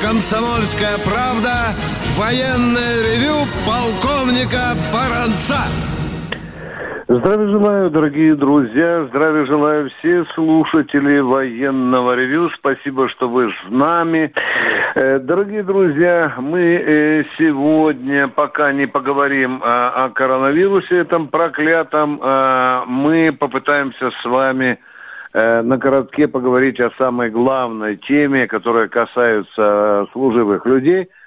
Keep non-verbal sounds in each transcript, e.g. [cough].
«Комсомольская правда» военное ревю полковника Баранца. Здравия желаю, дорогие друзья, здравия желаю все слушатели военного ревю. Спасибо, что вы с нами. Э, дорогие друзья, мы э, сегодня, пока не поговорим о, коронавирусе этом проклятом, э, мы попытаемся с вами на коротке поговорить о самой главной теме, которая касается служивых людей –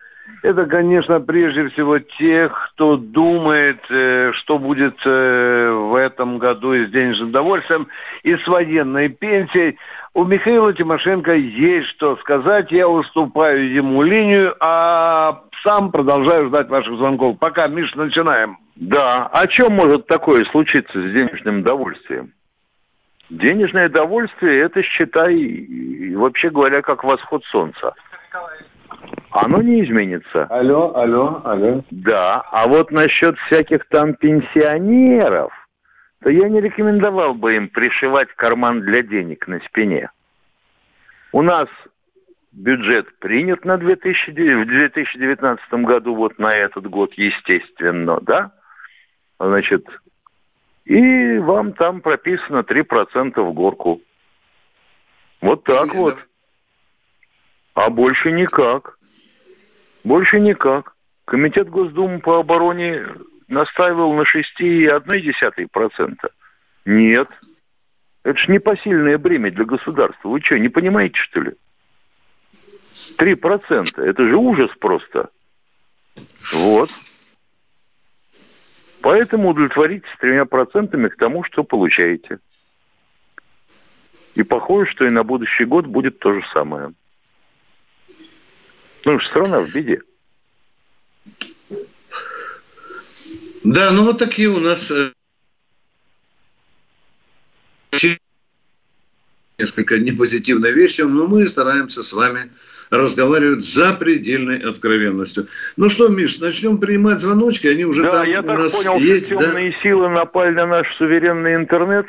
это, конечно, прежде всего тех, кто думает, э, что будет э, в этом году и с денежным довольствием, и с военной пенсией. У Михаила Тимошенко есть что сказать. Я уступаю ему линию, а сам продолжаю ждать ваших звонков. Пока, Миш, начинаем. Да, о чем может такое случиться с денежным довольствием? Денежное довольствие – это, считай, вообще говоря, как восход солнца. Оно не изменится. Алло, алло, алло. Да, а вот насчет всяких там пенсионеров, то я не рекомендовал бы им пришивать карман для денег на спине. У нас бюджет принят на 2000, в 2019 году, вот на этот год, естественно, да? Значит, и вам там прописано 3% в горку. Вот так Нет, вот. А больше никак. Больше никак. Комитет Госдумы по обороне настаивал на 6,1%. Нет. Это же непосильное бремя для государства. Вы что, не понимаете, что ли? 3%. Это же ужас просто. Вот. Поэтому удовлетворитесь тремя процентами к тому, что получаете. И похоже, что и на будущий год будет то же самое. Ну, страна в беде. Да, ну вот такие у нас э, несколько непозитивные вещи, но мы стараемся с вами разговаривать за предельной откровенностью. Ну что, Миш, начнем принимать звоночки, они уже да, там я у так нас понял, есть. Что темные да? силы напали на наш суверенный интернет.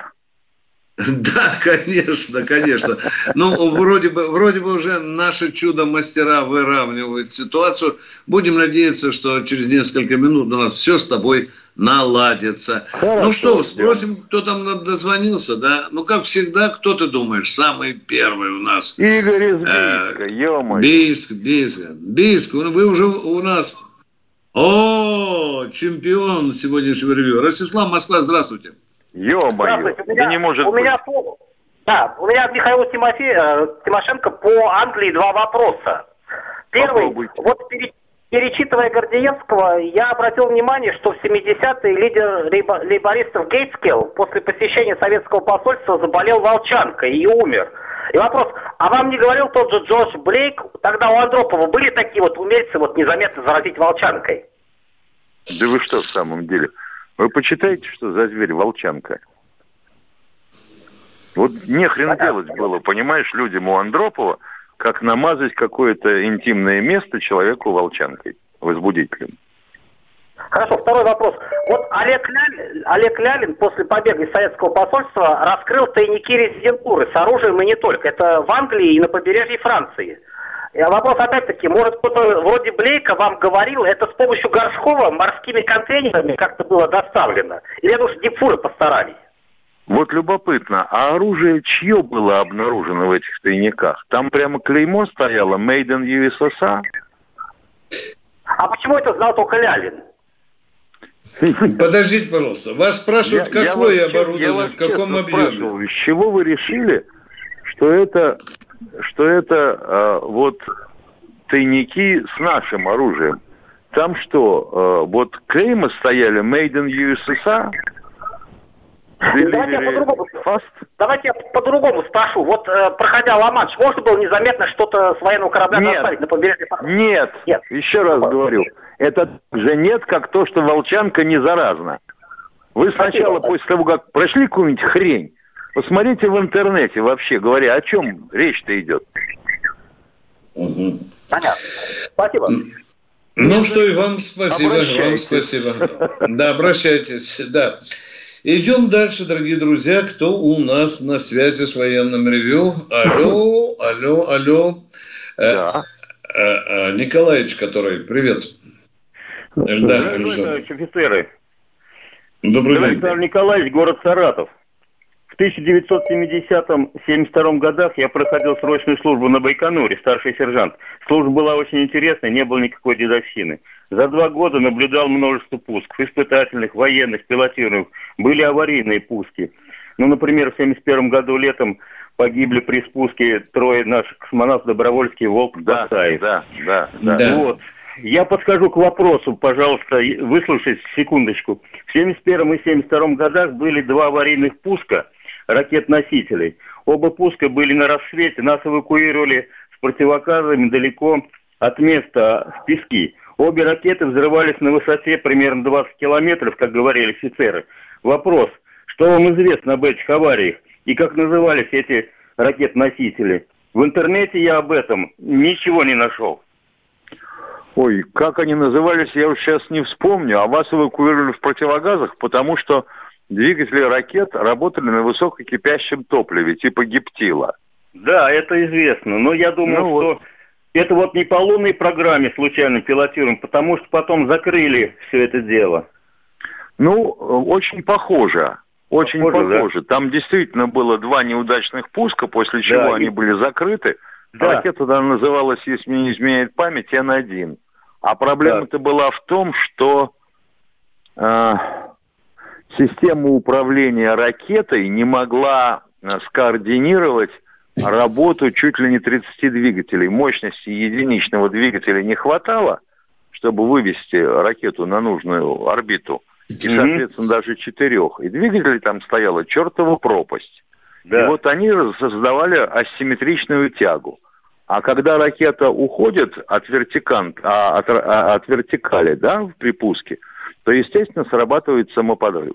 [laughs] Да, конечно, конечно. Ну, вроде бы, вроде бы уже наши чудо-мастера выравнивают ситуацию. Будем надеяться, что через несколько минут у нас все с тобой наладится. Хорошо, ну что, спросим, кто там дозвонился, да? Ну, как всегда, кто ты думаешь, самый первый у нас? Игорь из Бийска, э, ё Бийск, Бийск. Бийск, вы уже у нас... О, чемпион сегодняшнего ревью. Ростислав Москва, здравствуйте. Ё-моё, да не может у быть. Меня, да, у меня Михаил Тимофей, э, Тимошенко по Англии два вопроса. Первый, Попробуйте. вот перед, перечитывая Гордиенского, я обратил внимание, что в 70-е лидер лейбо, лейбористов Гейтскилл после посещения советского посольства заболел волчанкой и умер. И вопрос, а вам не говорил тот же Джордж Блейк, тогда у Андропова были такие вот умельцы вот незаметно заразить волчанкой? Да вы что в самом деле? Вы почитайте, что за зверь волчанка. Вот нехрен делать было, понимаешь, людям у Андропова, как намазать какое-то интимное место человеку волчанкой, возбудителем. Хорошо, второй вопрос. Вот Олег Лялин, Олег Лялин после побега из советского посольства раскрыл тайники резидентуры с оружием и не только. Это в Англии и на побережье Франции. Вопрос опять-таки, может кто-то вроде Блейка вам говорил, это с помощью Горшкова морскими контейнерами как-то было доставлено? Или это уж дипфуры постарались? Вот любопытно, а оружие чье было обнаружено в этих тайниках? Там прямо клеймо стояло «Made in USSR»? А почему это знал только Лялин? [laughs] Подождите, пожалуйста. Вас спрашивают, я, какое я оборудование, я в каком объеме? С чего вы решили, что это что это э, вот тайники с нашим оружием. Там что, э, вот клеймы стояли Made in USSR? Давайте я по-другому. Давайте я по-другому спрошу. Вот э, проходя Ла-Манш, можно было незаметно что-то с военного корабля нет, доставить на побережье? Нет, нет. Еще раз говорю. Это же нет, как то, что волчанка не заразна. Вы сначала, Спасибо. после того, как прошли какую-нибудь хрень, Посмотрите в интернете вообще, говоря, о чем речь-то идет. Понятно. Спасибо. Ну что, и вам спасибо. Вам спасибо. Да, обращайтесь. Да. Идем дальше, дорогие друзья. Кто у нас на связи с военным ревю? Алло, алло, алло. Э, да. э, Николаевич, который, привет. Да, Товарищ офицеры. Добрый день. Александр Николаевич, город Саратов. В 1970-72 годах я проходил срочную службу на Байконуре, старший сержант. Служба была очень интересной, не было никакой дедовщины. За два года наблюдал множество пусков, испытательных, военных, пилотируемых. Были аварийные пуски. Ну, например, в 71 году летом погибли при спуске трое наших космонавтов добровольские Волк да, Басаев. Да, да, да. да. Вот. Я подскажу к вопросу, пожалуйста, выслушайте секундочку. В 71 и 72 годах были два аварийных пуска – ракет-носителей. Оба пуска были на рассвете, нас эвакуировали с противоказами далеко от места в Пески. Обе ракеты взрывались на высоте примерно 20 километров, как говорили офицеры. Вопрос, что вам известно об этих авариях и как назывались эти ракет-носители? В интернете я об этом ничего не нашел. Ой, как они назывались, я уж сейчас не вспомню. А вас эвакуировали в противогазах, потому что двигатели ракет работали на высококипящем топливе, типа гептила. Да, это известно. Но я думаю, ну, что вот. это вот не по лунной программе случайно пилотируем, потому что потом закрыли все это дело. Ну, очень похоже. Очень похоже. похоже. Да? Там действительно было два неудачных пуска, после чего да, они и... были закрыты. Да. Ракета тогда называлась, если не изменяет память, Н-1. А проблема-то да. была в том, что э, система управления ракетой не могла э, скоординировать работу чуть ли не 30 двигателей. Мощности единичного двигателя не хватало, чтобы вывести ракету на нужную орбиту. И, соответственно, даже четырех. И двигателей там стояла чертова пропасть. Да. И вот они создавали асимметричную тягу. А когда ракета уходит от, вертикант, а, от, а, от вертикали да, в припуске, то, естественно, срабатывает самоподрыв.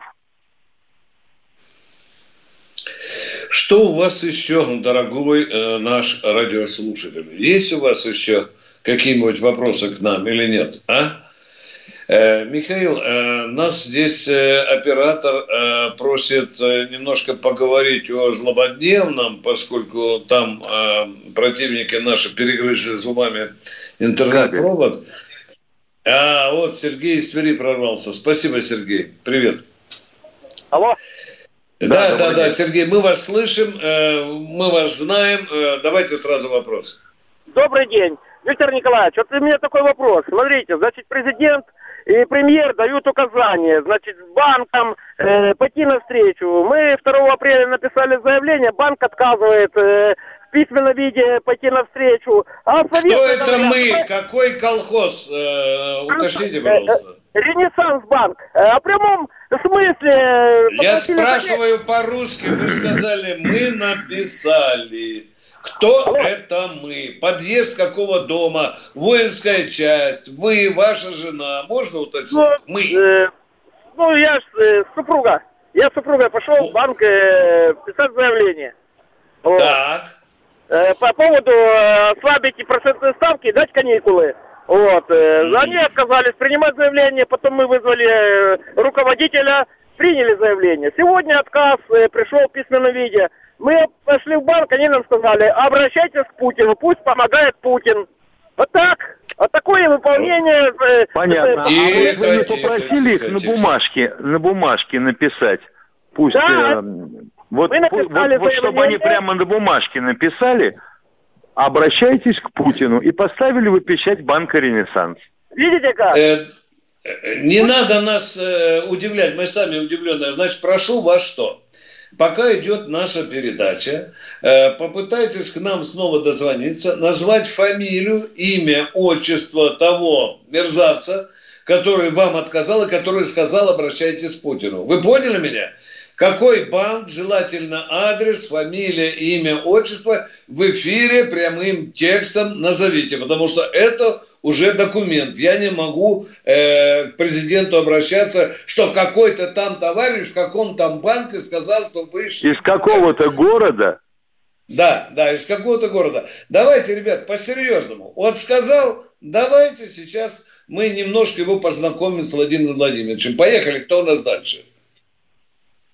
Что у вас еще, дорогой э, наш радиослушатель? Есть у вас еще какие-нибудь вопросы к нам или нет? А? Э, Михаил, э, нас здесь э, оператор э, просит э, немножко поговорить о злободневном, поскольку там э, противники наши перегрызли зубами интернет-провод. А, вот Сергей из Твери прорвался. Спасибо, Сергей. Привет. Алло. Да, да, да, да, Сергей, мы вас слышим, э, мы вас знаем. Э, давайте сразу вопрос. Добрый день. Виктор Николаевич, вот у меня такой вопрос. Смотрите, значит, президент и премьер дают указания, значит, банкам э, пойти навстречу. Мы 2 апреля написали заявление, банк отказывает э, письменном виде пойти навстречу. А Кто это мы? Какой колхоз? Э, уточните, пожалуйста. Ренессанс банк. О прямом смысле... Я спрашиваю по-русски, вы сказали, мы написали. Кто Алло. это мы? Подъезд какого дома? Воинская часть? Вы, ваша жена? Можно уточнить? Ну, мы. Э, ну, я ж э, супруга. Я супруга пошел в банк э, писать заявление. Вот. Так. Э, по поводу э, ослабить процентные ставки и дать каникулы. Вот. Э, они отказались принимать заявление, потом мы вызвали руководителя, приняли заявление. Сегодня отказ пришел в письменном виде. Мы пошли в банк, они нам сказали, обращайтесь к Путину, пусть помогает Путин. Вот так. Вот такое выполнение... Понятно. А вы, вы не попросили их на бумажке, на бумажке написать? Пусть... Да, э, вот, вот, вот чтобы они прямо на бумажке написали, обращайтесь к Путину и поставили вы печать банка «Ренессанс». Видите как? Э, э, не надо нас э, удивлять, мы сами удивленные. Значит, прошу вас что? Пока идет наша передача, э, попытайтесь к нам снова дозвониться, назвать фамилию, имя, отчество того мерзавца, который вам отказал и который сказал, обращайтесь к Путину. Вы поняли меня? Какой банк, желательно адрес, фамилия, имя, отчество в эфире прямым текстом назовите, потому что это уже документ. Я не могу э, к президенту обращаться, что какой-то там товарищ в каком там банке сказал, что вы... Из какого-то города? Да, да, из какого-то города. Давайте, ребят, по-серьезному. Вот сказал, давайте сейчас мы немножко его познакомим с Владимиром Владимировичем. Поехали, кто у нас дальше?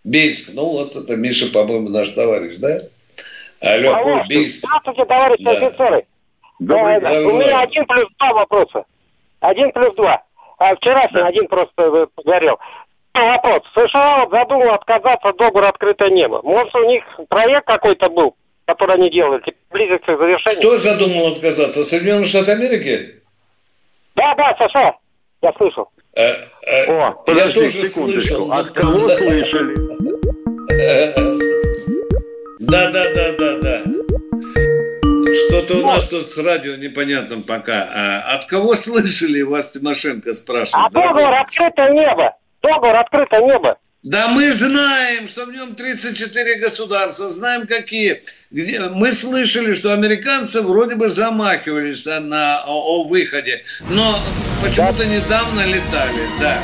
Бейск. Ну, вот это Миша, по-моему, наш товарищ, да? Алло, Алло Бейск. Здравствуйте, товарищи да. офицеры. Да, да. У меня один плюс два вопроса. Один плюс два. А вчера да. один просто горел. Вопрос. США вот задумал отказаться от договора «Открытое небо». Может, у них проект какой-то был, который они делали, типа, близится к завершению? Кто задумал отказаться? Соединенные Штаты Америки? Да, да, США. Я слышал. Э, э, О, подожди, я тоже слышал. От кого слышали? Да, да, да, да, да. Что-то у нас тут с радио непонятно пока. А от кого слышали, вас Тимошенко спрашивает? А договор открытое небо. Договор открытое небо. Да мы знаем, что в нем 34 государства, знаем какие. Мы слышали, что американцы вроде бы замахивались на, о, о выходе, но почему-то недавно летали, да.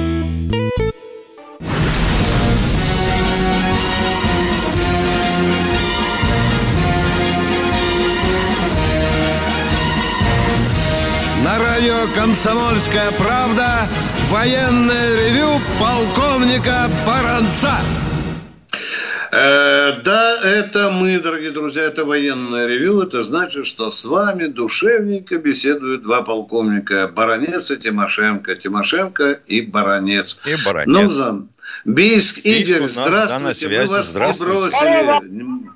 На радио «Комсомольская правда» военное ревю полковника Баранца. Э, да, это мы, дорогие друзья, это военное ревю. Это значит, что с вами душевненько беседуют два полковника. Баронец и Тимошенко. Тимошенко и Баронец. И Баронец. Ну, за... Бийск, Игорь, здравствуйте. Мы вас здравствуйте. не бросили.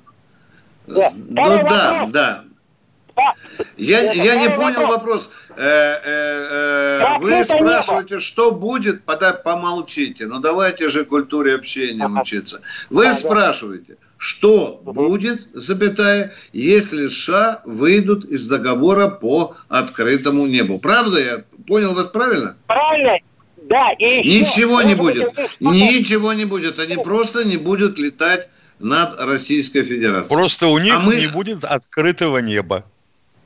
Да. Ну да, да. Я, я не понял вопрос. Э, э, э, вы спрашиваете, что будет, пода, помолчите. Ну давайте же культуре общения учиться. Вы спрашиваете, что будет, запятая, если США выйдут из договора по открытому небу. Правда я понял вас правильно? Правильно. Да, и еще, Ничего не будет. Ничего не будет. Они просто не будут летать над Российской Федерацией. Просто у них а мы... не будет открытого неба.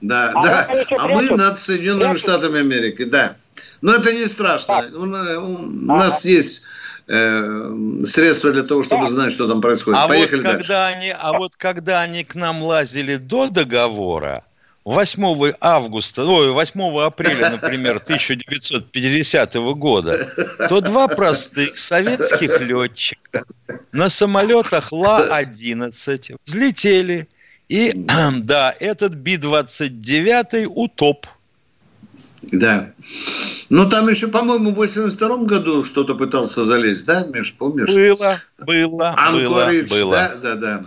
Да, а да. А мы над Соединенными Штатами Америки, да. Но это не страшно. У, у нас есть э, средства для того, чтобы знать, что там происходит. А Поехали вот когда дальше. Они, а вот когда они к нам лазили до договора, 8 августа, ой, 8 апреля, например, [laughs] 1950 года, то два простых советских летчика на самолетах Ла-11 взлетели – и [clears throat] да, этот Би-29 утоп. Да. Ну, там еще, по-моему, в 82 году что-то пытался залезть, да, Миш, помнишь? Было, было, Анкоридж, было, да, да, да.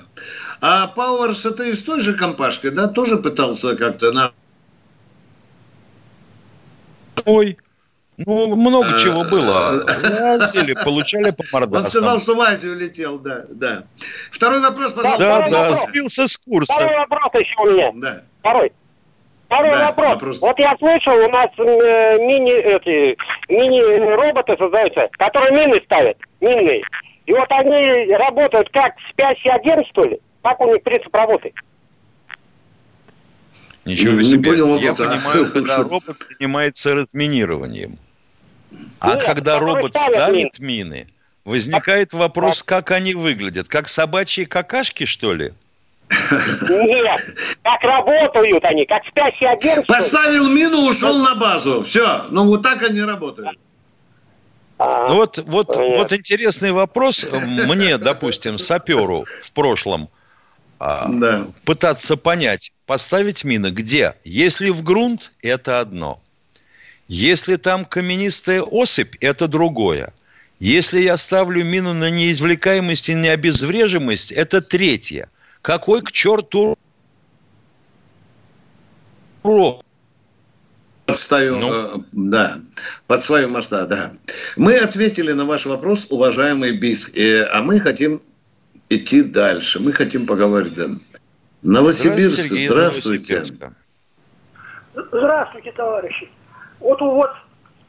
А Пауэрс, это из той же компашкой, да, тоже пытался как-то на... Ой, ну, много чего было. Лазили, получали по мордастам. Он сказал, что в Азию летел, да, да. Второй вопрос, пожалуйста. Да, да, вопрос. сбился с курса. Второй вопрос еще у меня. Да. Второй. Второй да, вопрос. вопрос. Вот я слышал, у нас э, мини, эти, мини-роботы создаются, которые мины ставят, минные. И вот они работают как спящий агент, что ли? Как у них принцип работы? Ничего не, себе. Не понял Я понимаю, когда робот занимается разминированием. А Нет, когда робот ставит мины, возникает вопрос, как они выглядят. Как собачьи какашки, что ли? Нет, как работают они, как спящий агент. Поставил мину, ушел на базу. Все, ну вот так они работают. А, ну вот, вот, вот интересный вопрос мне, [laughs] допустим, саперу в прошлом а, да. пытаться понять, поставить мины где? Если в грунт, это одно. Если там каменистая осыпь, это другое. Если я ставлю мину на неизвлекаемость и необезврежимость, это третье. Какой к черту урок? Под свою, ну. э, да, под свою моста, да. Мы ответили на ваш вопрос, уважаемый Биск, э, а мы хотим идти дальше. Мы хотим поговорить. Да. Новосибирск, здравствуйте. Здравствуйте, товарищи. Вот вот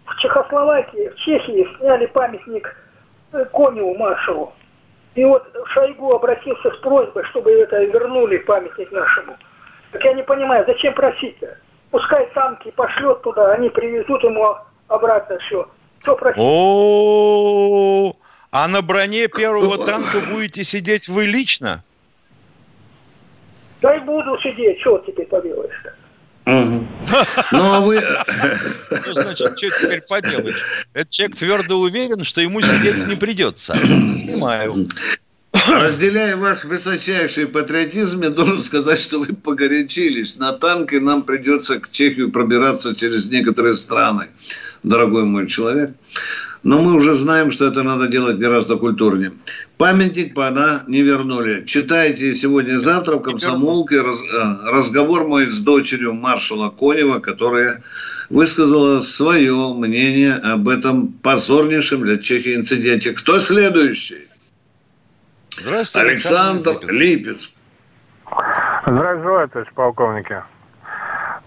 в Чехословакии, в Чехии сняли памятник э, Коневу маршалу. И вот Шойгу обратился с просьбой, чтобы это вернули памятник нашему. Так я не понимаю, зачем просить-то? Пускай танки пошлет туда, они привезут ему обратно все. Что просить? О, а на броне первого танка будете сидеть вы лично? Да и буду сидеть, что теперь поделаешь-то? Угу. Ну, а вы... Ну, значит, что теперь поделаешь? Этот человек твердо уверен, что ему сидеть не придется. Понимаю. Разделяя ваш высочайший патриотизм, я должен сказать, что вы погорячились. На танке нам придется к Чехию пробираться через некоторые страны, дорогой мой человек. Но мы уже знаем, что это надо делать гораздо культурнее. Памятник пока не вернули. Читайте сегодня-завтра в комсомолке раз, э, разговор мой с дочерью маршала Конева, которая высказала свое мнение об этом позорнейшем для Чехии инциденте. Кто следующий? Здравствуйте, Александр, Александр Липец. Здравствуйте, товарищ полковники.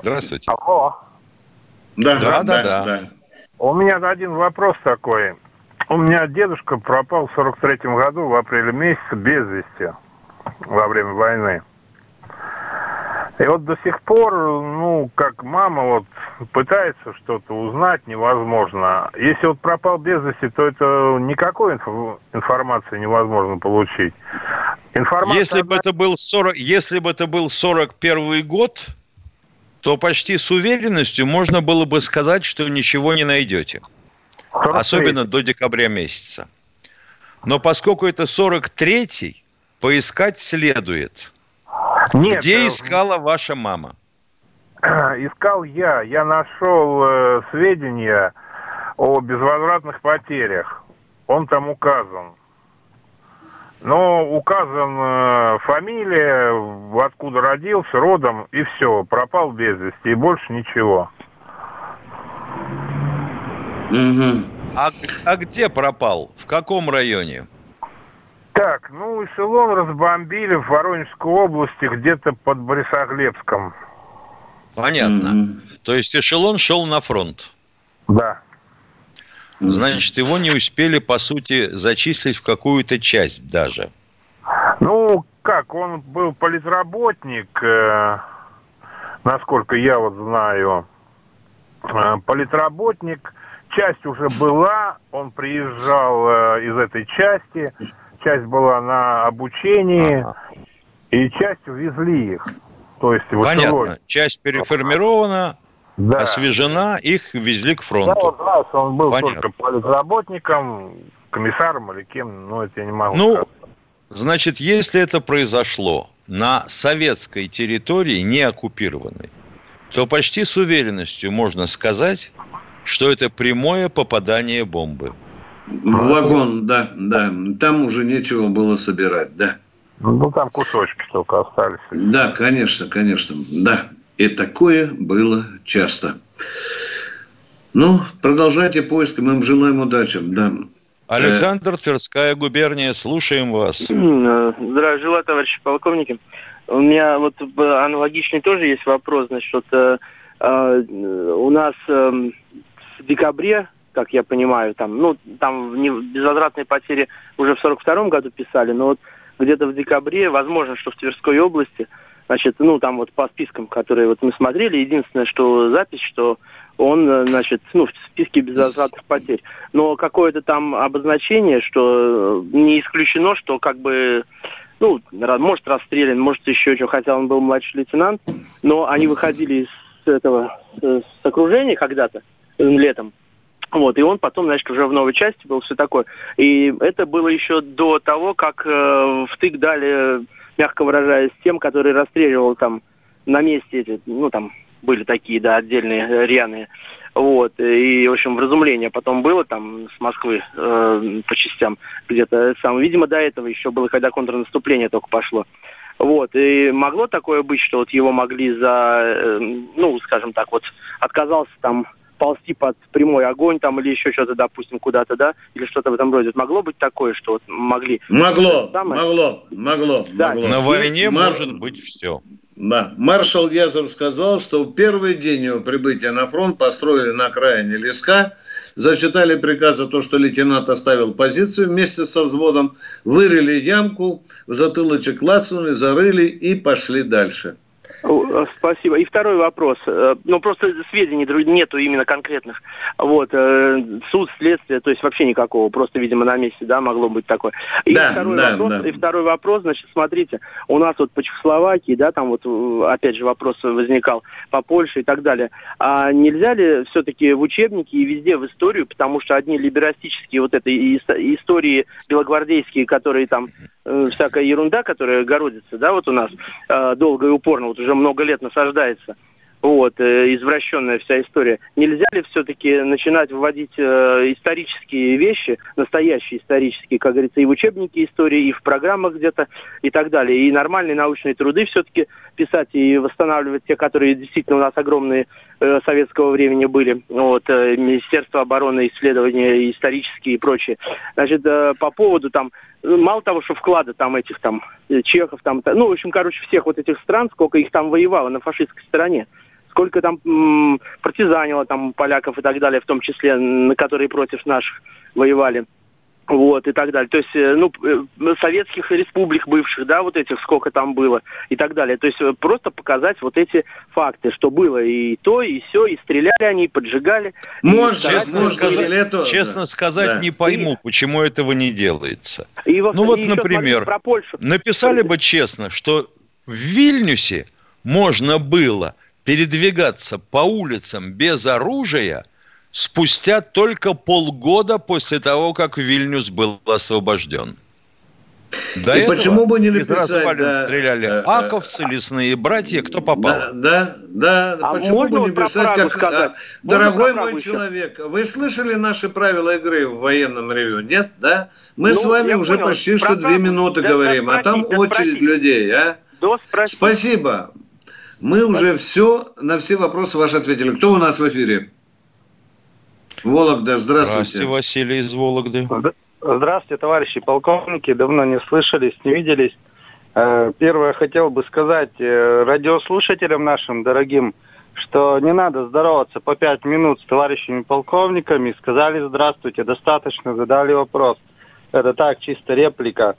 Здравствуйте. Алло. Да, да, да, да. да. У меня один вопрос такой. У меня дедушка пропал в 43-м году в апреле месяце без вести во время войны. И вот до сих пор, ну, как мама вот пытается что-то узнать, невозможно. Если вот пропал без вести, то это никакой инф- информации невозможно получить. Информация если бы это был 40, если бы это был 41 год, то почти с уверенностью можно было бы сказать, что ничего не найдете. 43. Особенно до декабря месяца. Но поскольку это 43-й, поискать следует – нет, Где э, искала ваша мама? [clears throat] Искал я. Я нашел э, сведения о безвозвратных потерях. Он там указан. Но указан э, фамилия, откуда родился, родом, и все. Пропал без вести, и больше ничего. Угу. А, а где пропал? В каком районе? Так, ну, эшелон разбомбили в Воронежской области, где-то под Борисоглебском. Понятно. Mm-hmm. То есть эшелон шел на фронт? Да. Значит, его не успели, по сути, зачислить в какую-то часть даже. Ну, как, он был политработник, э, насколько я вот знаю. Э, политработник, часть уже была, он приезжал э, из этой части, часть была на обучении, ага. и часть увезли их. То есть Понятно. Часть переформирована, да. освежена, их везли к фронту. Да, вот раз он был Понятно. только политработником, комиссаром или кем, ну, это я не могу Ну, сказать. значит, если это произошло на советской территории, не оккупированной, то почти с уверенностью можно сказать, что это прямое попадание бомбы. В вагон, да, да. Там уже нечего было собирать, да. Ну, там кусочки только остались. Да, конечно, конечно, да. И такое было часто. Ну, продолжайте поиск, мы вам желаем удачи, да. Александр, Тверская губерния, слушаем вас. Здравия желаю, товарищи полковники. У меня вот аналогичный тоже есть вопрос. Значит, вот, э, э, у нас э, в декабре как я понимаю, там, ну, там безвозвратные потери уже в 42 году писали, но вот где-то в декабре, возможно, что в Тверской области, значит, ну, там вот по спискам, которые вот мы смотрели, единственное, что запись, что он, значит, ну, в списке безвозвратных потерь. Но какое-то там обозначение, что не исключено, что как бы ну, может, расстрелян, может, еще что, хотя он был младший лейтенант, но они выходили из этого, с окружения когда-то, летом, вот, и он потом, значит, уже в новой части был все такое. И это было еще до того, как э, втык дали, мягко выражаясь, тем, который расстреливал там на месте эти, ну, там были такие, да, отдельные рьяные. Вот, и, в общем, вразумление потом было там с Москвы э, по частям где-то. Сам, видимо, до этого еще было, когда контрнаступление только пошло. Вот, и могло такое быть, что вот его могли за, э, ну, скажем так, вот отказался там ползти под прямой огонь там или еще что-то, допустим, куда-то, да, или что-то в этом роде. Могло быть такое, что вот могли... Могло, могло, могло, да. могло. На войне Мар... может быть все. Да. Маршал Язов сказал, что в первый день его прибытия на фронт построили на окраине леска, зачитали приказ о том, что лейтенант оставил позицию вместе со взводом, вырыли ямку, в затылочек лацнули, зарыли и пошли дальше. Э, спасибо. И второй вопрос. Э, ну, просто сведений нету именно конкретных. Вот. Э, суд, следствие, то есть вообще никакого. Просто, видимо, на месте, да, могло быть такое. И, да, второй, да, вопрос, да. и второй вопрос, значит, смотрите, у нас вот по Чехословакии, да, там вот, опять же, вопрос возникал, по Польше и так далее. А нельзя ли все-таки в учебнике и везде в историю, потому что одни либерастические вот этой истории белогвардейские, которые там всякая ерунда, которая городится, да, вот у нас долго и упорно, вот уже много лет насаждается, вот, э, извращенная вся история. Нельзя ли все-таки начинать вводить э, исторические вещи, настоящие исторические, как говорится, и в учебники истории, и в программах где-то, и так далее, и нормальные научные труды все-таки писать и восстанавливать те, которые действительно у нас огромные э, советского времени были, вот, э, Министерство обороны, исследования исторические и прочее. Значит, э, по поводу там мало того, что вклады там этих там э, чехов, там, ну, в общем, короче, всех вот этих стран, сколько их там воевало на фашистской стороне, сколько там м, партизанило там поляков и так далее, в том числе, на которые против наших воевали вот, и так далее. То есть, э, ну, э, советских республик бывших, да, вот этих, сколько там было, и так далее. То есть, э, просто показать вот эти факты, что было и то, и все, и стреляли они, и поджигали. Может, и честно, сказать, это... честно сказать, да. не пойму, и... почему этого не делается. И во... Ну, вот, и например, про Польшу. написали бы честно, что в Вильнюсе можно было передвигаться по улицам без оружия – спустя только полгода после того, как Вильнюс был освобожден. До и почему бы не написать? Да, стреляли э, аковцы, лесные братья, кто попал. Да, да, да. А почему бы не писать, как сказать? дорогой мой еще? человек, вы слышали наши правила игры в военном ревю? Нет, да? Мы ну, с вами уже понял. почти что две минуты да, говорим, а там очередь людей, а? Да, Спасибо. Мы Спасибо. уже все на все вопросы ваши ответили. Кто у нас в эфире? Вологда, здравствуйте. Здравствуйте, Василий из Вологды. Здравствуйте, товарищи полковники. Давно не слышались, не виделись. Э, первое, хотел бы сказать э, радиослушателям нашим дорогим, что не надо здороваться по пять минут с товарищами полковниками. Сказали здравствуйте, достаточно, задали вопрос. Это так, чисто реплика.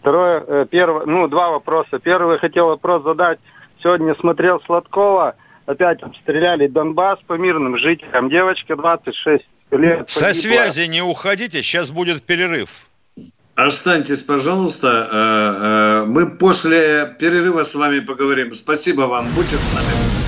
Второе, э, первое, ну, два вопроса. Первый хотел вопрос задать. Сегодня смотрел Сладкова, опять обстреляли Донбасс по мирным жителям. Девочка 26 лет. Со погибла. связи не уходите, сейчас будет перерыв. Останьтесь, пожалуйста. Э, э, мы после перерыва с вами поговорим. Спасибо вам. Будьте с нами.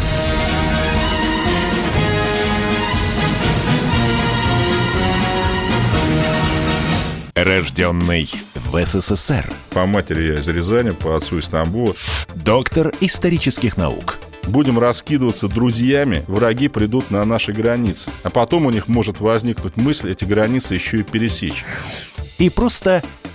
Рожденный в СССР. По матери я из Рязани, по отцу из Тамбова. Доктор исторических наук будем раскидываться друзьями, враги придут на наши границы. А потом у них может возникнуть мысль эти границы еще и пересечь. И просто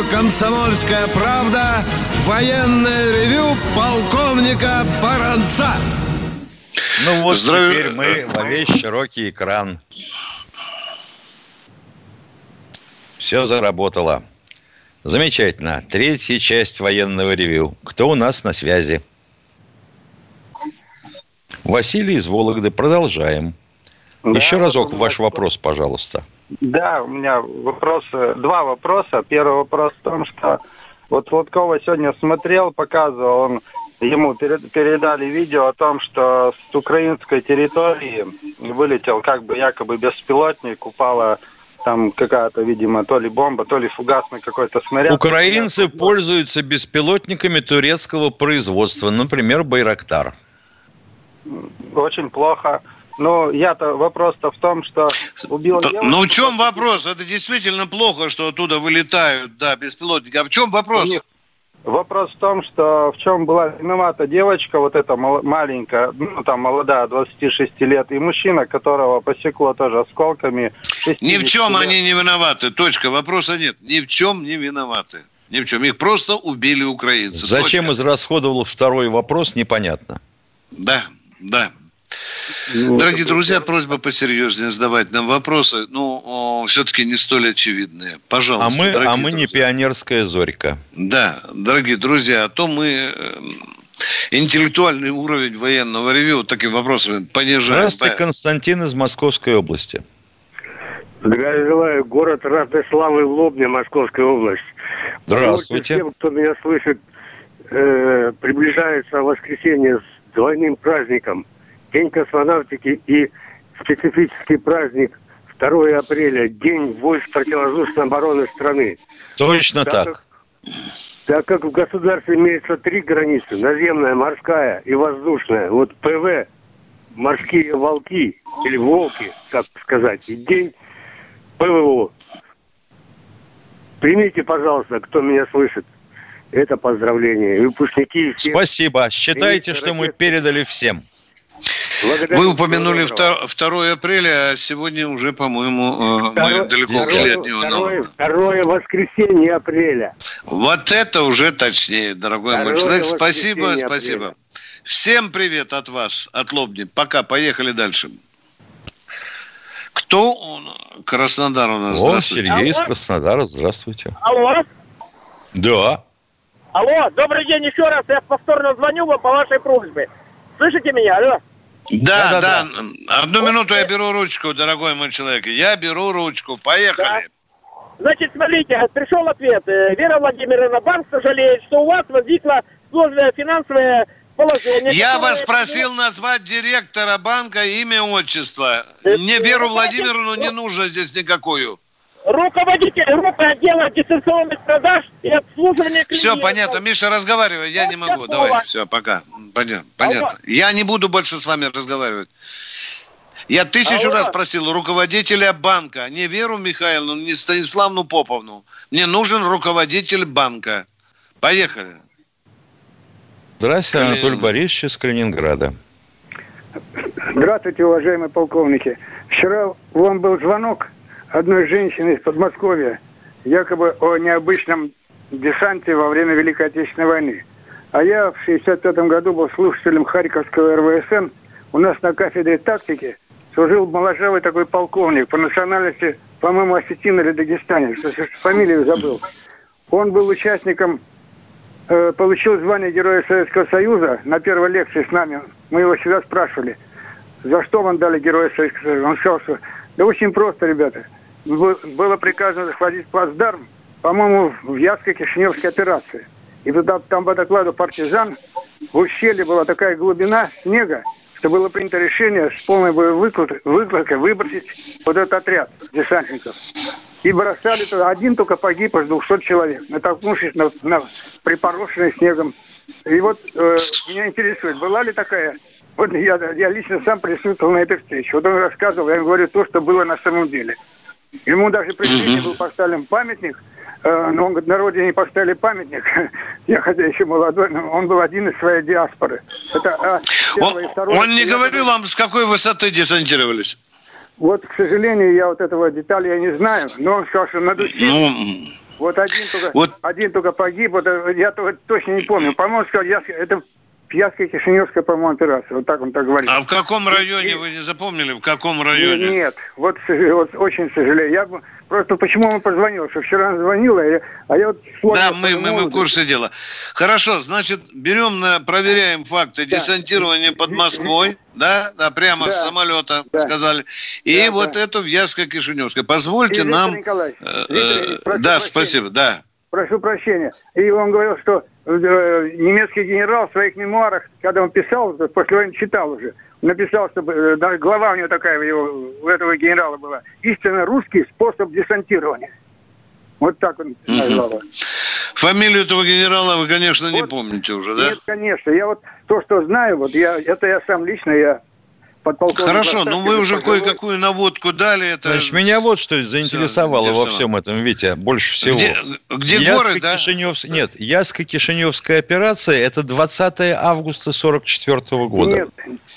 Радио «Комсомольская правда» военное ревю полковника Баранца. Ну вот Здравия... теперь мы во весь широкий экран. Все заработало. Замечательно. Третья часть военного ревю. Кто у нас на связи? Василий из Вологды. Продолжаем. Да, Еще разок ваш вопрос, пожалуйста. Да, у меня вопросы, два вопроса. Первый вопрос в том, что вот Сладкова сегодня смотрел, показывал, он ему передали видео о том, что с украинской территории вылетел как бы якобы беспилотник, упала там какая-то, видимо, то ли бомба, то ли фугасный какой-то снаряд. Украинцы пользуются беспилотниками турецкого производства, например, Байрактар. Очень плохо. Но я-то вопрос-то в том, что убил девушку. Ну, в чем вопрос? Это действительно плохо, что оттуда вылетают, да, беспилотники. А в чем вопрос? Нет. Вопрос в том, что в чем была виновата девочка, вот эта маленькая, ну там молодая, 26 лет, и мужчина, которого посекло тоже осколками. Ни в чем лет. они не виноваты, точка, вопроса нет. Ни в чем не виноваты. Ни в чем. Их просто убили украинцы. Зачем точка. израсходовал второй вопрос, непонятно. Да, да. Ну, Дорогие друзья, просьба посерьезнее задавать нам вопросы, ну, все-таки не столь очевидные. Пожалуйста. А мы, а мы не пионерская зорька. Да, дорогие друзья, а то мы э, интеллектуальный уровень военного ревю такими вопросами понижаем. Здравствуйте, Константин из Московской области. Здравия желаю. Город Разной Славы Лобня, Московская область. Здравствуйте. Тем, кто меня слышит, э, приближается воскресенье с двойным праздником – День космонавтики и специфический праздник 2 апреля, День войск противовоздушной обороны страны. Точно так. так. Как, так как в государстве имеется три границы, наземная, морская и воздушная, вот ПВ, морские волки, или волки, как сказать, и день ПВО. Примите, пожалуйста, кто меня слышит, это поздравление. Выпускники всех... Спасибо. Считайте, что мы передали всем. Благодарю. Вы упомянули 2, 2 апреля, а сегодня уже, по-моему, э, мы далеко ушли от него. Второе, второе воскресенье апреля. Вот это уже точнее, дорогой второе мой человек. Спасибо, спасибо. Апреля. Всем привет от вас, от Лобни. Пока, поехали дальше. Кто он? Краснодар у нас. О, здравствуйте. Сергей из Краснодара. Здравствуйте. Алло. Да. Алло, добрый день еще раз. Я повторно звоню вам по вашей просьбе. Слышите меня? Алло. Да, да, да. да. Одну минуту я беру ручку, дорогой мой человек. Я беру ручку. Поехали. Да. Значит, смотрите, пришел ответ. Э, Вера Владимировна, банк сожалеет, что у вас возникла сложная финансовая положение. Я вас просил назвать директора банка имя, отчество. Мне Веру Владимировну не нужно здесь никакую руководитель группы отдела дистанционных продаж и обслуживания клиентов. Все, понятно. Миша, разговаривай, я не могу. Давай, все, пока. Понятно. понятно. Я не буду больше с вами разговаривать. Я тысячу Алло. раз просил руководителя банка, не Веру Михайловну, не Станиславну Поповну. Мне нужен руководитель банка. Поехали. Здравствуйте, Анатолий Борисович из Калининграда. Здравствуйте, уважаемые полковники. Вчера вам был звонок одной женщины из Подмосковья, якобы о необычном десанте во время Великой Отечественной войны. А я в 65 году был слушателем Харьковского РВСН. У нас на кафедре тактики служил моложавый такой полковник по национальности, по-моему, осетин или дагестанец, фамилию забыл. Он был участником, э, получил звание Героя Советского Союза на первой лекции с нами. Мы его всегда спрашивали, за что вам дали Героя Советского Союза. Он сказал, что да очень просто, ребята – было приказано захватить плацдарм, по-моему, в Яско-Кишиневской операции. И туда, там по докладу партизан в ущелье была такая глубина снега, что было принято решение с полной выкладкой, выкладкой выбросить вот этот отряд десантников. И бросали туда. Один только погиб из 200 человек, натолкнувшись на, на припорошенный снегом. И вот э, меня интересует, была ли такая... Вот я, я лично сам присутствовал на этой встрече. Вот он рассказывал, я говорю то, что было на самом деле. Ему даже при жизни был поставлен памятник, э, но он говорит, на родине поставили памятник. [laughs] Я хотя еще молодой, но он был один из своей диаспоры. Это, а, он, второе, он не говорил вам, с какой высоты десантировались? Вот, к сожалению, я вот этого детали я не знаю, но он сказал, что на душе. Ну, вот один только, вот... один только погиб, вот, я точно не помню. По-моему, сказал, я, это Пьяская Кишиневская, по-моему, операция. Вот так он так говорит. А в каком районе, и... вы не запомнили, в каком районе? Нет, вот, вот очень сожалею. Я просто почему он позвонил, что вчера звонил, а я, а я вот... Да, мы, мы, мы в курсе дела. Хорошо, значит, берем, на, проверяем факты да. десантирования под Москвой, да, да прямо да. с самолета, да. сказали, и да, вот да. эту в Яско-Кишиневской. Позвольте и, нам... Э, э, да, спасибо, да. прошу прощения. И он говорил, что немецкий генерал в своих мемуарах, когда он писал, после войны читал уже, написал, чтобы э, даже глава у него такая у, его, у этого генерала была, истинно русский способ десантирования. Вот так он назвал. Угу. Фамилию этого генерала вы, конечно, вот, не помните уже, да? Нет, конечно. Я вот то, что знаю, вот я, это я сам лично, я подполковник. Хорошо, но вы уже кое-какую наводку дали. Это... Значит, меня вот что заинтересовало Все, во всем этом, Витя, больше всего. Где, где горы, да? Кишиневс... Нет, Яско-Кишиневская операция, это 20 августа 44 года. Нет,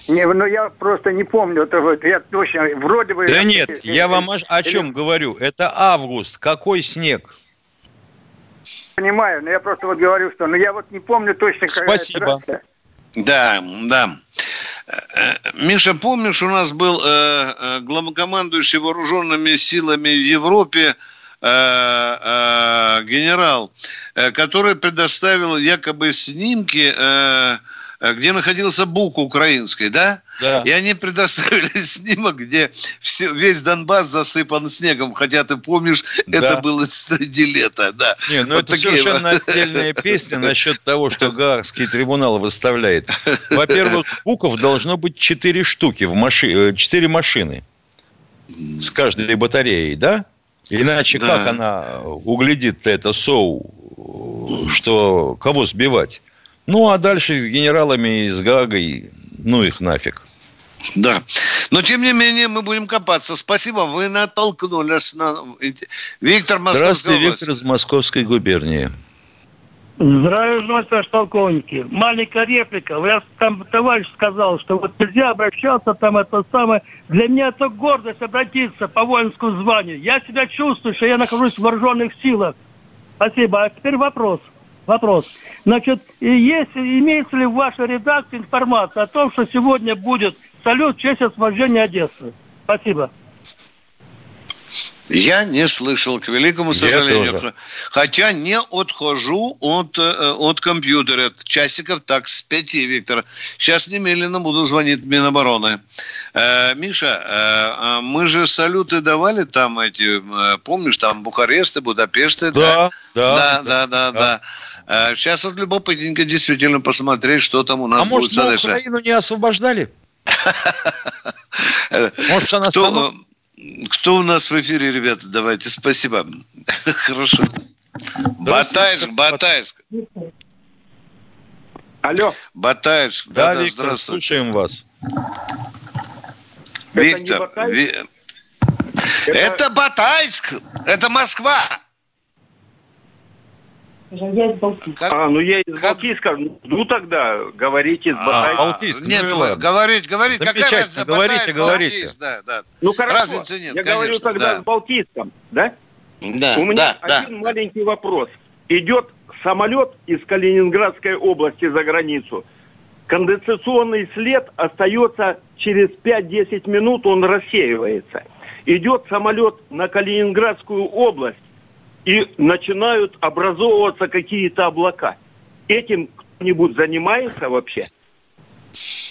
не, ну я просто не помню этого, я точно, вроде бы... Да нет, я вам о, о чем Или... говорю, это август, какой снег? Понимаю, но я просто вот говорю, что, ну я вот не помню точно, Спасибо. Да, да. Э, Миша, помнишь, у нас был э, э, главнокомандующий вооруженными силами в Европе э, э, генерал, э, который предоставил якобы снимки э, Э, где находился Бук украинской, да? Да. И они предоставили [laughs] снимок, где все, весь Донбасс засыпан снегом, хотя ты помнишь, да. это было среди лета, да. Не, ну вот это такие... совершенно отдельная песня насчет того, что [laughs] Гаагский трибунал выставляет. Во-первых, Буков должно быть четыре штуки в машине, четыре машины с каждой батареей, да? Иначе да. как она углядит это СОУ, что кого сбивать? Ну, а дальше генералами из Гагой, ну их нафиг. Да. Но, тем не менее, мы будем копаться. Спасибо, вы натолкнули нас на... Виктор Московский. Здравствуйте, Виктор из Московской губернии. Здравия желаю, товарищ полковники. Маленькая реплика. Я там товарищ сказал, что вот нельзя обращаться там это самое. Для меня это гордость обратиться по воинскому званию. Я себя чувствую, что я нахожусь в вооруженных силах. Спасибо. А теперь вопрос вопрос. Значит, есть, имеется ли в вашей редакции информация о том, что сегодня будет салют в честь освобождения Одессы? Спасибо. Я не слышал, к великому сожалению. Хотя не отхожу от, э, от компьютера. Часиков так с пяти, Виктор. Сейчас немедленно буду звонить Минобороны. Э, Миша, э, а мы же салюты давали там эти, э, помнишь, там Бухаресты, Будапешты. Да, да, да, да, да. да. да. Сейчас вот любопытненько действительно посмотреть, что там у нас а будет может, мы Украину не освобождали? [laughs] Может, она сама... Кто у нас в эфире, ребята? Давайте, спасибо. [laughs] Хорошо. Батайск, Батайск. Алло. Батайск. Да, да, да Виктор, слушаем вас. Виктор. Это, Ви... это... это Батайск. Это Москва. Я из Балтийска. А, ну я из как... Балтийска. Ну тогда говорите из Балтийска. А, Балтийск. Нет, ну, говорить, говорить. Какая разница? Говорите, Батайск, говорите. Балтийск, да, да. Ну хорошо. Разницы нет, Я конечно, говорю тогда да. с Балтийском, да? Да, У меня да, один да. маленький вопрос. Идет самолет из Калининградской области за границу. Конденсационный след остается через 5-10 минут, он рассеивается. Идет самолет на Калининградскую область и начинают образовываться какие-то облака. Этим кто-нибудь занимается вообще?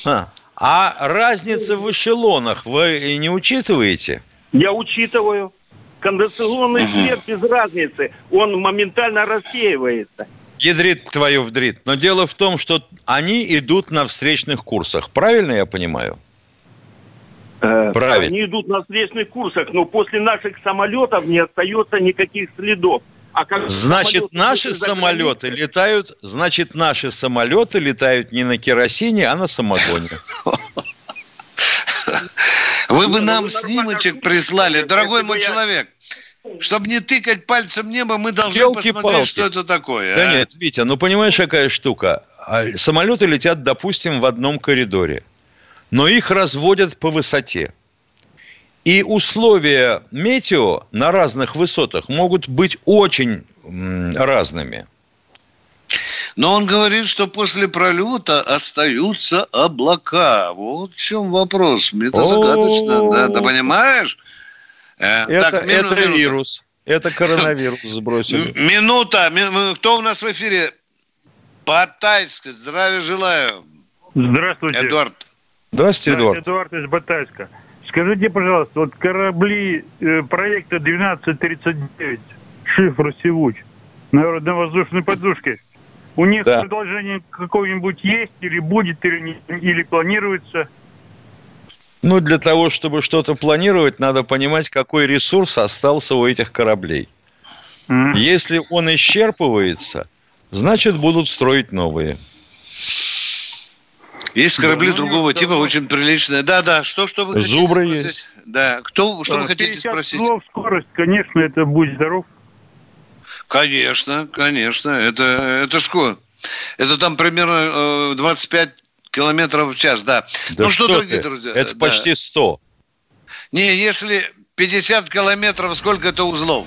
А, а разница в эшелонах вы не учитываете? Я учитываю. Конденсационный свет без разницы, он моментально рассеивается. Ядрит твою вдрит. Но дело в том, что они идут на встречных курсах. Правильно я понимаю? Правильно. Они идут на встречных курсах, но после наших самолетов не остается никаких следов. А как значит, наши самолеты летают, значит, наши самолеты летают не на керосине, а на самогоне. Вы бы нам снимочек прислали, дорогой мой человек. Чтобы не тыкать пальцем небо, мы должны посмотреть, что это такое. Да а? нет, Витя, ну понимаешь, какая штука? А, самолеты летят, допустим, в одном коридоре но их разводят по высоте. И условия метео на разных высотах могут быть очень разными. Но он говорит, что после пролета остаются облака. Вот в чем вопрос. Это загадочно. Да, ты понимаешь? Э, это, так, мину, это вирус. Это коронавирус сбросили. Минута. Кто у нас в эфире? Батайск. Здравия желаю. Здравствуйте. Эдуард. Здравствуйте, Эдуард. Эдуард из Батайска. Скажите, пожалуйста, вот корабли э, проекта 1239, шифр Сивуч, народной воздушной подушки. У них да. продолжение какое-нибудь есть или будет, или, не, или планируется? Ну, для того, чтобы что-то планировать, надо понимать, какой ресурс остался у этих кораблей. Mm. Если он исчерпывается, значит, будут строить новые. Есть корабли да, ну, другого типа, очень приличные. Да, да, что, что вы хотите Зубры спросить? есть. Да, кто, что вы хотите спросить? слов скорость, конечно, это будь здоров. Конечно, конечно. Это, это что? Это там примерно 25 э, километров в час, да. да ну что, что дорогие друзья. Это да. почти 100. Не, если 50 километров, сколько это узлов?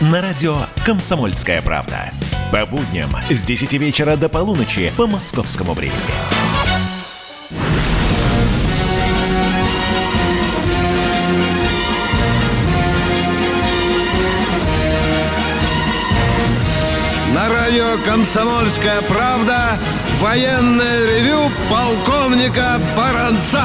На радио «Комсомольская правда». По будням с 10 вечера до полуночи по московскому времени. На радио «Комсомольская правда» военное ревю полковника Баранца.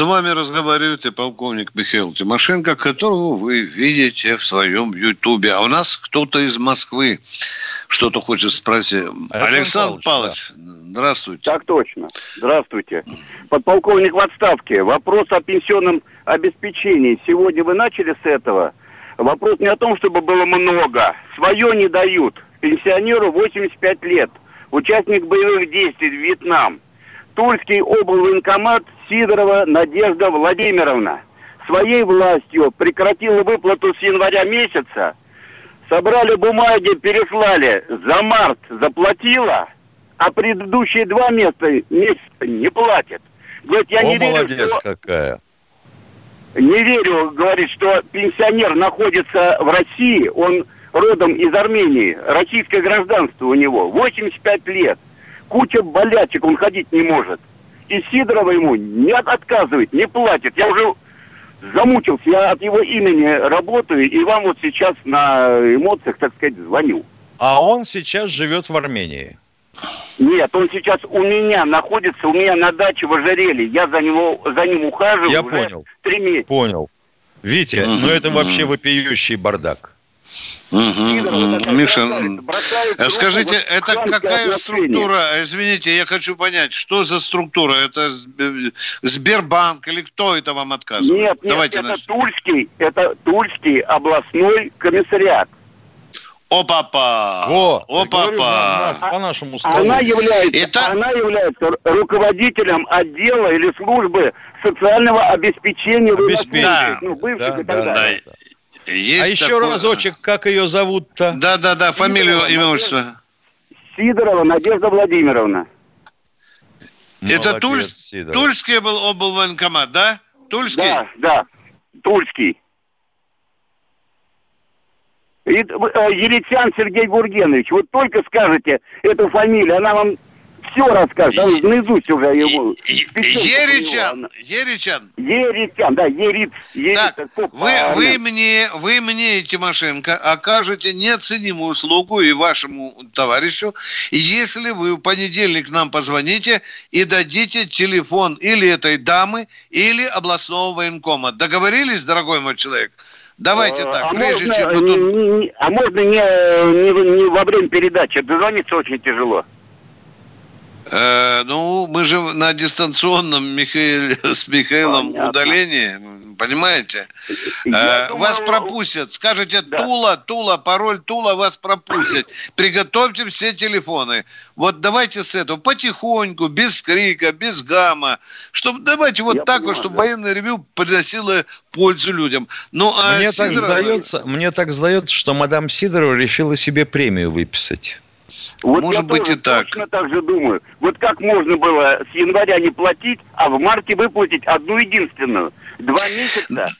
С вами разговаривает и полковник Михаил Тимошенко, которого вы видите в своем Ютубе. А у нас кто-то из Москвы что-то хочет спросить. Александр, Александр Павлович, да. здравствуйте. Так точно. Здравствуйте. Подполковник в отставке. Вопрос о пенсионном обеспечении. Сегодня вы начали с этого. Вопрос не о том, чтобы было много. Свое не дают. Пенсионеру 85 лет. Участник боевых действий в Вьетнам. Тульский облвоенкомат Сидорова Надежда Владимировна своей властью прекратила выплату с января месяца, собрали бумаги, переслали, за март заплатила, а предыдущие два месяца, месяца не платит. Говорит, я О, не молодец верю, что... какая. Не верю, говорит, что пенсионер находится в России, он родом из Армении, российское гражданство у него, 85 лет куча болячек, он ходить не может. И Сидорова ему не отказывает, не платит. Я уже замучился, я от его имени работаю, и вам вот сейчас на эмоциях, так сказать, звоню. А он сейчас живет в Армении? Нет, он сейчас у меня находится, у меня на даче в Ожерелье. Я за, него, за ним ухаживаю Я уже понял. три месяца. Понял. Витя, ну это вообще вопиющий бардак. Угу. Миша, а скажите, это какая структура? Извините, я хочу понять, что за структура? Это Сбербанк или кто это вам отказывает? Нет, нет Давайте это наш... Тульский, это Тульский областной комиссариат. О, папа! О, о, папа! По нашему столу. Она является, Это... она является руководителем отдела или службы социального обеспечения. Обеспечения. Ну, бывших да, и так да, далее. Да. Есть а еще такое... разочек, как ее зовут-то? Да, да, да, фамилию, имя, отчество. Сидорова Надежда Владимировна. Молодец, Это Туль... Тульский был облвоенкомат, да? Тульский? Да, да, Тульский. И, э, Елитян Сергей Гургенович, вот только скажете эту фамилию, она вам все расскажет, там наизусть уже его. Еричан, Еричан. Еричан, да, Ериц. Так, вы, вы, мне, вы мне, Тимошенко, окажете неоценимую услугу и вашему товарищу, если вы в понедельник нам позвоните и дадите телефон или этой дамы, или областного военкома. Договорились, дорогой мой человек? Давайте а, так, а прежде можно, чем... Не, не, а можно не, не, не во время передачи, дозвониться очень тяжело. Э, ну, мы же на дистанционном Михаил, [laughs] с Михаилом Понятно. удалении, понимаете? Э, думаю, вас пропустят. Скажете да. Тула, Тула, пароль Тула, вас пропустят. Приготовьте все телефоны. Вот давайте с этого потихоньку, без крика, без гамма. Чтобы, давайте вот Я так понимаю, вот, чтобы да. военное ревю приносило пользу людям. Ну, а мне, Сидорова... так сдается, мне так сдается, что мадам Сидорова решила себе премию выписать. Вот Может я быть и так. Точно так же думаю. Вот как можно было с января не платить, а в марте выплатить одну единственную. два месяца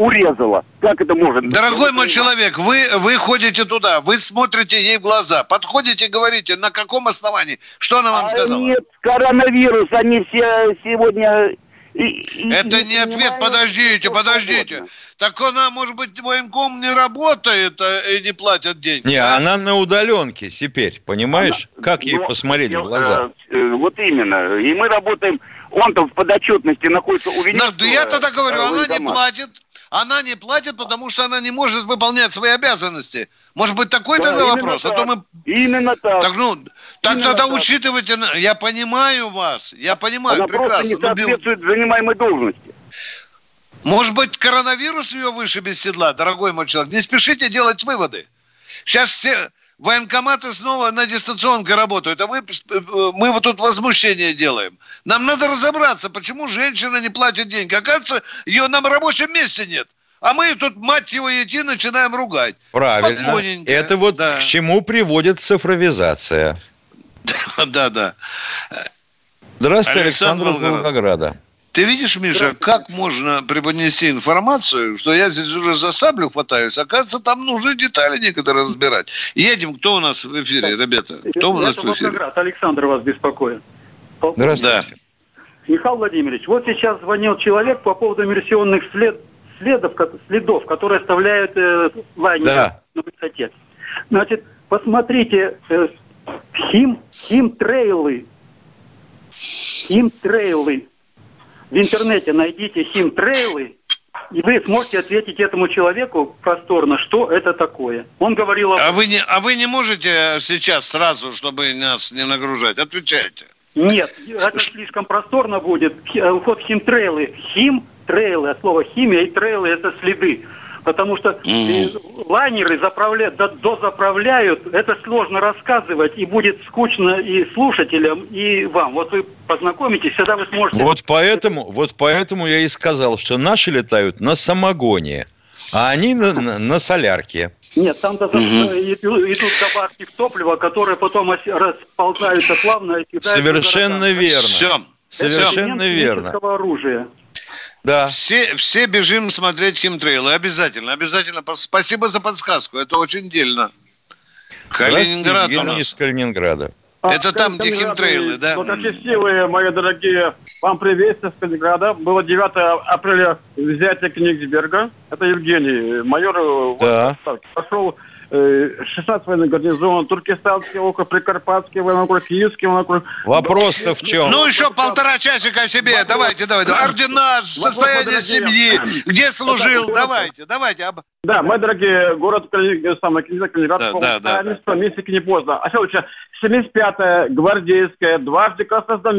урезала. Как это может быть? Дорогой мой человек, вы, вы ходите туда, вы смотрите ей в глаза, подходите и говорите, на каком основании? Что она вам а сказала? Нет, коронавирус, они все сегодня... Это не ответ, подождите, подождите. Так она, может быть, военком не работает а, и не платят деньги? Не, а? она на удаленке теперь, понимаешь? Она- как ей Ну, посмотреть в э, глаза? э, Вот именно. И мы работаем, он там в подотчетности находится у Венесуэлы. да я тогда говорю, э, она не платит. Она не платит, потому что она не может выполнять свои обязанности. Может быть, такой Да, тогда вопрос? А так. то мы... Именно так. Так, ну, так Именно тогда так. учитывайте... на- Я понимаю вас, я понимаю, Она просто прекрасно. не но бил- соответствует занимаемой должности. Может быть, коронавирус ее выше без седла, дорогой мой человек. Не спешите делать выводы. Сейчас все военкоматы снова на дистанционке работают, а мы, мы вот тут возмущение делаем. Нам надо разобраться, почему женщина не платит деньги. Оказывается, ее на рабочем месте нет. А мы тут, мать его, идти начинаем ругать. Правильно. Спокойненько. Это вот к чему приводит цифровизация. [laughs] Да, да. Здравствуйте, Александр Александр из Волгоград. Волгограда. Ты видишь, Миша, как можно преподнести информацию, что я здесь уже за саблю хватаюсь, оказывается, там нужны детали некоторые разбирать. Едем, кто у нас в эфире, ребята? Кто у нас в эфире? Александр вас беспокоит. Да. Михаил Владимирович, вот сейчас звонил человек по поводу иммерсионных след, следов, следов, которые оставляют э, лайнеры Да. на высоте. Значит, посмотрите, э, хим, хим-трейлы, хим-трейлы. В интернете найдите хим-трейлы, и вы сможете ответить этому человеку просторно, что это такое. Он говорил о... А вы, не, а вы не можете сейчас сразу, чтобы нас не нагружать? Отвечайте. Нет, это слишком просторно будет. Э, Вот химтрейлы. Хим-трейлы, от слова химия и трейлы это следы. Потому что э, лайнеры заправляют, до- дозаправляют, это сложно рассказывать, и будет скучно и слушателям, и вам. Вот вы познакомитесь, всегда вы сможете... Вот поэтому, вот поэтому я и сказал, что наши летают на самогоне, а они на, на- на солярке. Нет, там э, идут добавки в топливо, которые потом расползаются плавно и кидаются Совершенно верно. Все. Совершенно верно. оружия. Да. Все, все бежим смотреть химтрейлы. Обязательно, обязательно. Спасибо за подсказку. Это очень дельно. Калининград у Евгений нас. из Калининграда. Это там, где химтрейлы, да? Благочестивые мои дорогие, вам приветствие с Калининграда. Было 9 апреля взятие Кенигсберга. Это Евгений, майор э, Да. Пошел 16 военный гарнизон, Туркестанский округ, Прикарпатский военный округ, Киевский военный округ. Вопрос-то в чем? Ну, еще полтора часика о себе. Давайте, давайте. Ордена, состояние семьи, где служил. Давайте, давайте. об- Да, мои дорогие, город Калини- самый, Калининград, Калининград, Да, да, да, таинство, месяц не поздно. А следующее, 75-я гвардейская, дважды краснознаменная,